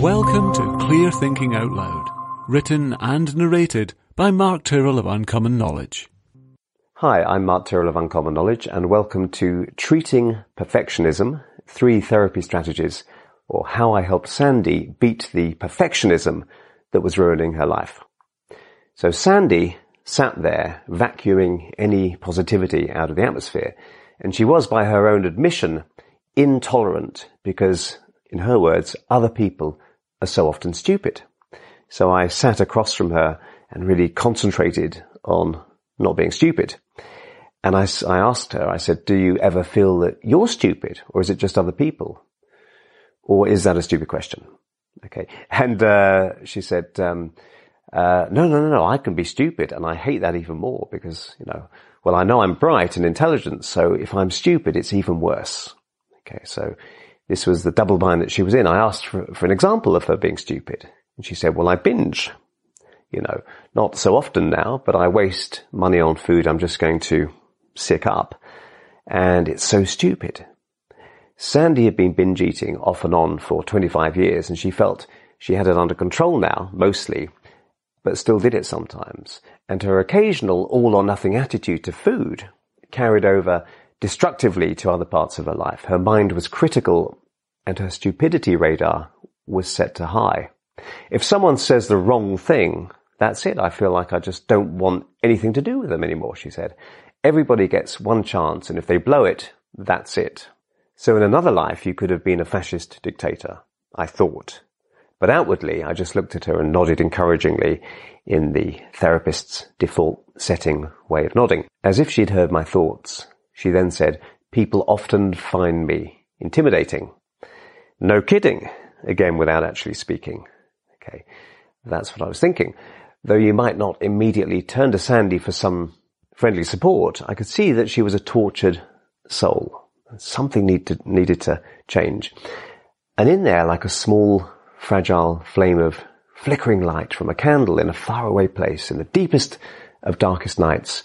Welcome to Clear Thinking Out Loud, written and narrated by Mark Tyrrell of Uncommon Knowledge. Hi, I'm Mark Tyrrell of Uncommon Knowledge and welcome to Treating Perfectionism, Three Therapy Strategies, or How I Helped Sandy Beat the Perfectionism that was ruining her life. So Sandy sat there vacuuming any positivity out of the atmosphere and she was by her own admission intolerant because in her words, other people are so often stupid. So I sat across from her and really concentrated on not being stupid. And I, I asked her, I said, do you ever feel that you're stupid or is it just other people? Or is that a stupid question? Okay. And, uh, she said, um, uh, no, no, no, no, I can be stupid and I hate that even more because, you know, well, I know I'm bright and intelligent. So if I'm stupid, it's even worse. Okay. So this was the double bind that she was in. I asked for, for an example of her being stupid. And she said, well, I binge. You know, not so often now, but I waste money on food I'm just going to sick up. And it's so stupid. Sandy had been binge eating off and on for 25 years and she felt she had it under control now, mostly, but still did it sometimes. And her occasional all or nothing attitude to food carried over destructively to other parts of her life. Her mind was critical and her stupidity radar was set to high. If someone says the wrong thing, that's it. I feel like I just don't want anything to do with them anymore, she said. Everybody gets one chance and if they blow it, that's it. So in another life, you could have been a fascist dictator, I thought. But outwardly, I just looked at her and nodded encouragingly in the therapist's default setting way of nodding, as if she'd heard my thoughts. She then said, people often find me intimidating. No kidding. Again, without actually speaking. Okay. That's what I was thinking. Though you might not immediately turn to Sandy for some friendly support, I could see that she was a tortured soul. Something need to, needed to change. And in there, like a small, fragile flame of flickering light from a candle in a faraway place in the deepest of darkest nights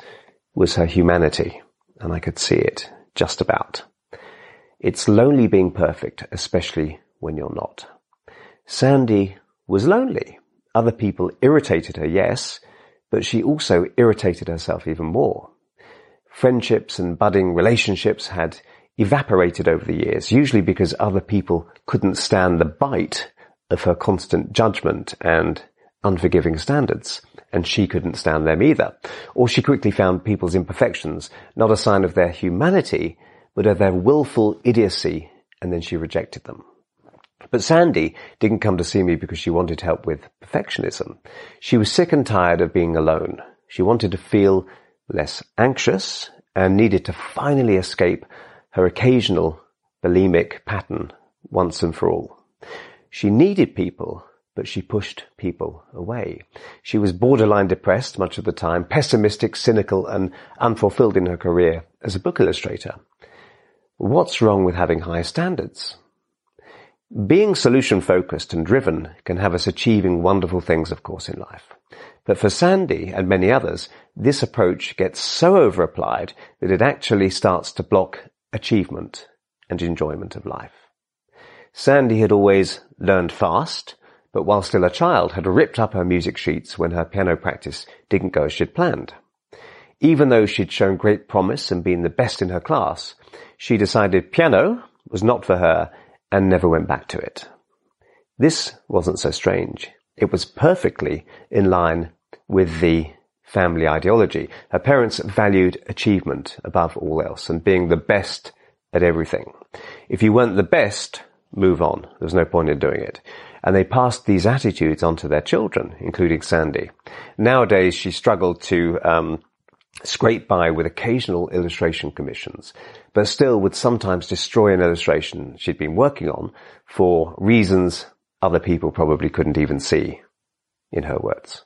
was her humanity and I could see it just about. It's lonely being perfect, especially when you're not. Sandy was lonely. Other people irritated her, yes, but she also irritated herself even more. Friendships and budding relationships had evaporated over the years, usually because other people couldn't stand the bite of her constant judgment and unforgiving standards and she couldn't stand them either. Or she quickly found people's imperfections not a sign of their humanity, but of their willful idiocy, and then she rejected them. But Sandy didn't come to see me because she wanted help with perfectionism. She was sick and tired of being alone. She wanted to feel less anxious and needed to finally escape her occasional bulimic pattern once and for all. She needed people but she pushed people away. She was borderline depressed much of the time, pessimistic, cynical, and unfulfilled in her career as a book illustrator. What's wrong with having high standards? Being solution focused and driven can have us achieving wonderful things, of course, in life. But for Sandy and many others, this approach gets so over applied that it actually starts to block achievement and enjoyment of life. Sandy had always learned fast, but while still a child had ripped up her music sheets when her piano practice didn't go as she'd planned. Even though she'd shown great promise and been the best in her class, she decided piano was not for her and never went back to it. This wasn't so strange. It was perfectly in line with the family ideology. Her parents valued achievement above all else and being the best at everything. If you weren't the best, move on. There was no point in doing it and they passed these attitudes on to their children, including Sandy. Nowadays, she struggled to um, scrape by with occasional illustration commissions, but still would sometimes destroy an illustration she'd been working on for reasons other people probably couldn't even see, in her words.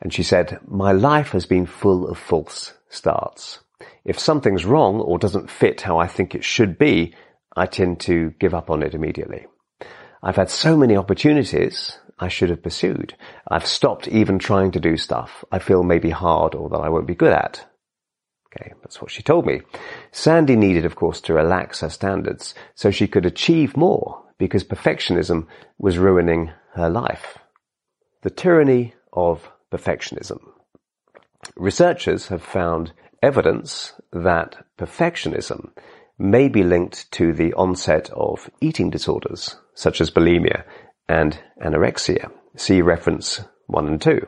And she said, my life has been full of false starts. If something's wrong or doesn't fit how I think it should be, I tend to give up on it immediately. I've had so many opportunities I should have pursued. I've stopped even trying to do stuff I feel may be hard or that I won't be good at. Okay, that's what she told me. Sandy needed, of course, to relax her standards so she could achieve more, because perfectionism was ruining her life. The tyranny of perfectionism. Researchers have found evidence that perfectionism may be linked to the onset of eating disorders such as bulimia and anorexia. See reference 1 and 2.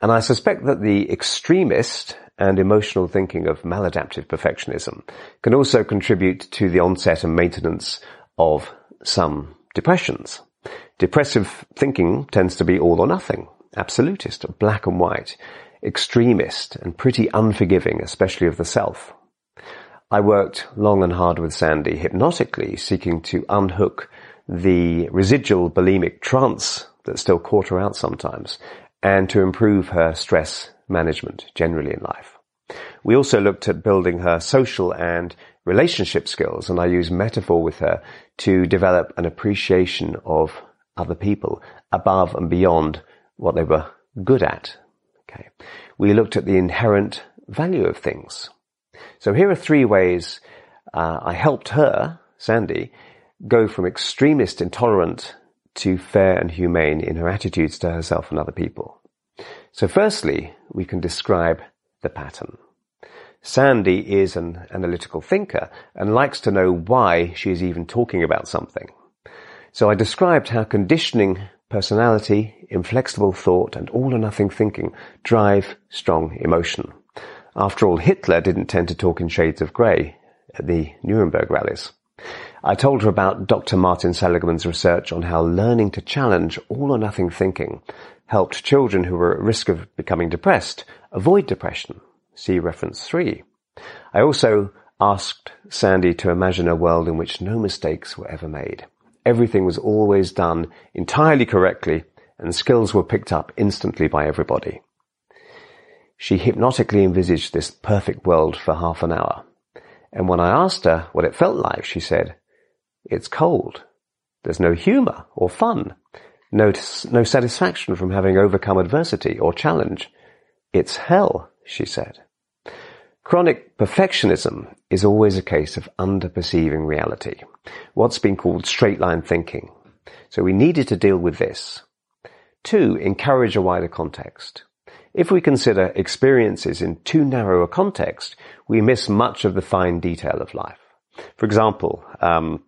And I suspect that the extremist and emotional thinking of maladaptive perfectionism can also contribute to the onset and maintenance of some depressions. Depressive thinking tends to be all or nothing, absolutist, black and white, extremist, and pretty unforgiving, especially of the self. I worked long and hard with Sandy, hypnotically seeking to unhook the residual bulimic trance that still caught her out sometimes, and to improve her stress management generally in life. We also looked at building her social and relationship skills, and I used metaphor with her to develop an appreciation of other people above and beyond what they were good at. Okay. We looked at the inherent value of things. So here are three ways uh, I helped her, Sandy, go from extremist intolerant to fair and humane in her attitudes to herself and other people. So firstly, we can describe the pattern. Sandy is an analytical thinker and likes to know why she is even talking about something. So I described how conditioning personality, inflexible thought, and all or nothing thinking drive strong emotion. After all, Hitler didn't tend to talk in shades of grey at the Nuremberg rallies. I told her about Dr. Martin Seligman's research on how learning to challenge all or nothing thinking helped children who were at risk of becoming depressed avoid depression. See reference 3. I also asked Sandy to imagine a world in which no mistakes were ever made. Everything was always done entirely correctly and skills were picked up instantly by everybody. She hypnotically envisaged this perfect world for half an hour. And when I asked her what it felt like, she said, it's cold. There's no humor or fun. No, no satisfaction from having overcome adversity or challenge. It's hell, she said. Chronic perfectionism is always a case of underperceiving reality. What's been called straight line thinking. So we needed to deal with this. Two, encourage a wider context. If we consider experiences in too narrow a context, we miss much of the fine detail of life. For example, um,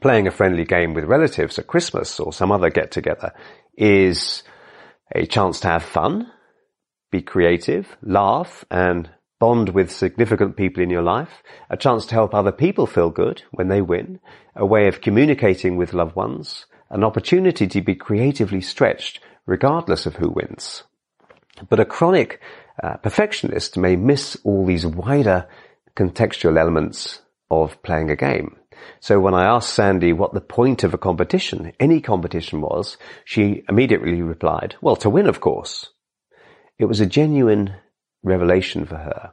playing a friendly game with relatives at Christmas or some other get together is a chance to have fun, be creative, laugh, and bond with significant people in your life, a chance to help other people feel good when they win, a way of communicating with loved ones, an opportunity to be creatively stretched regardless of who wins. But a chronic uh, perfectionist may miss all these wider contextual elements of playing a game. So when I asked Sandy what the point of a competition, any competition was, she immediately replied, well, to win, of course. It was a genuine revelation for her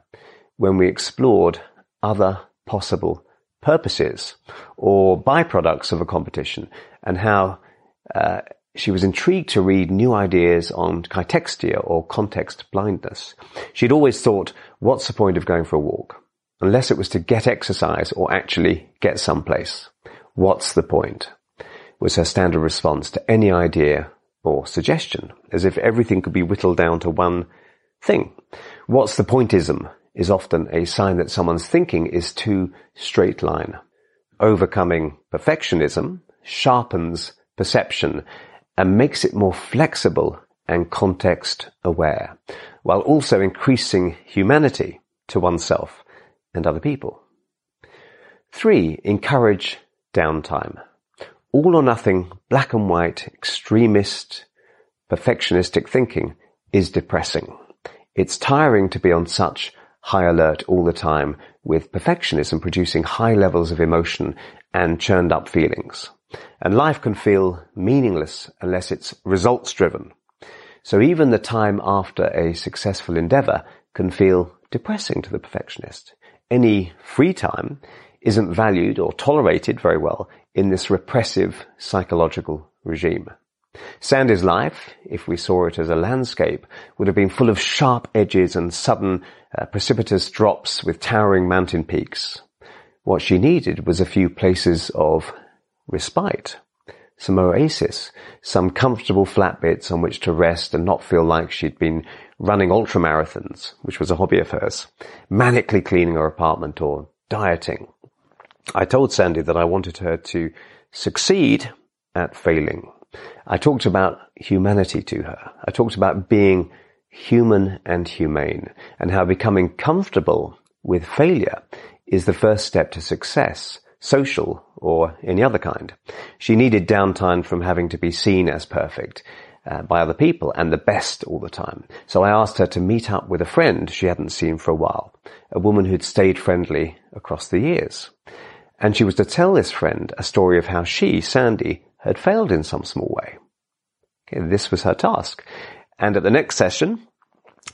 when we explored other possible purposes or byproducts of a competition and how uh, she was intrigued to read new ideas on kaitextia or context blindness. She'd always thought, what's the point of going for a walk? unless it was to get exercise or actually get someplace. What's the point? was her standard response to any idea or suggestion, as if everything could be whittled down to one thing. What's the pointism is often a sign that someone's thinking is too straight line. Overcoming perfectionism sharpens perception and makes it more flexible and context aware, while also increasing humanity to oneself and other people. Three, encourage downtime. All or nothing, black and white, extremist, perfectionistic thinking is depressing. It's tiring to be on such high alert all the time with perfectionism producing high levels of emotion and churned up feelings. And life can feel meaningless unless it's results driven. So even the time after a successful endeavor can feel depressing to the perfectionist any free time isn't valued or tolerated very well in this repressive psychological regime. Sandy's life, if we saw it as a landscape, would have been full of sharp edges and sudden uh, precipitous drops with towering mountain peaks. What she needed was a few places of respite, some oasis, some comfortable flat bits on which to rest and not feel like she'd been running ultra marathons, which was a hobby of hers, manically cleaning her apartment or dieting. I told Sandy that I wanted her to succeed at failing. I talked about humanity to her. I talked about being human and humane and how becoming comfortable with failure is the first step to success, social or any other kind. She needed downtime from having to be seen as perfect uh, by other people and the best all the time. So I asked her to meet up with a friend she hadn't seen for a while, a woman who'd stayed friendly across the years. And she was to tell this friend a story of how she, Sandy, had failed in some small way. Okay, this was her task. And at the next session,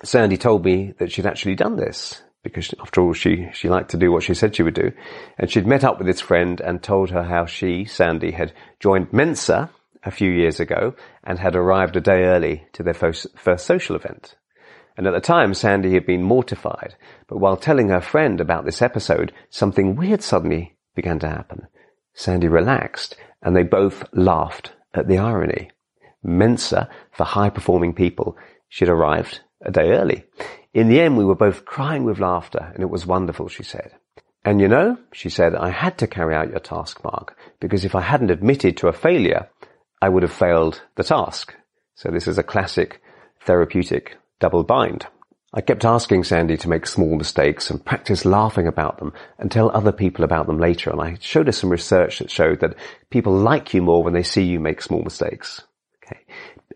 Sandy told me that she'd actually done this because after all, she, she liked to do what she said she would do. And she'd met up with this friend and told her how she, Sandy, had joined Mensa a few years ago and had arrived a day early to their first, first social event. And at the time, Sandy had been mortified. But while telling her friend about this episode, something weird suddenly began to happen. Sandy relaxed and they both laughed at the irony. Mensa for high performing people. She'd arrived a day early. In the end, we were both crying with laughter and it was wonderful, she said. And you know, she said, I had to carry out your task, Mark, because if I hadn't admitted to a failure, I would have failed the task. So this is a classic therapeutic double bind. I kept asking Sandy to make small mistakes and practice laughing about them and tell other people about them later. And I showed her some research that showed that people like you more when they see you make small mistakes.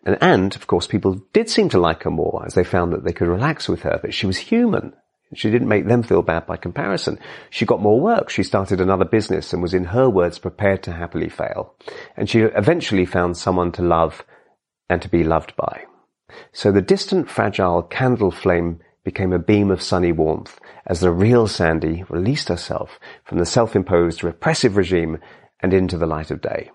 And, and, of course, people did seem to like her more as they found that they could relax with her, that she was human. She didn't make them feel bad by comparison. She got more work. She started another business and was, in her words, prepared to happily fail. And she eventually found someone to love and to be loved by. So the distant, fragile candle flame became a beam of sunny warmth as the real Sandy released herself from the self-imposed repressive regime and into the light of day.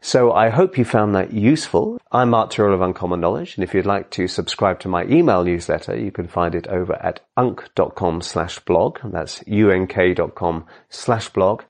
So I hope you found that useful. I'm Mark Tyrrell of Uncommon Knowledge, and if you'd like to subscribe to my email newsletter, you can find it over at unk.com slash blog. That's unk.com slash blog.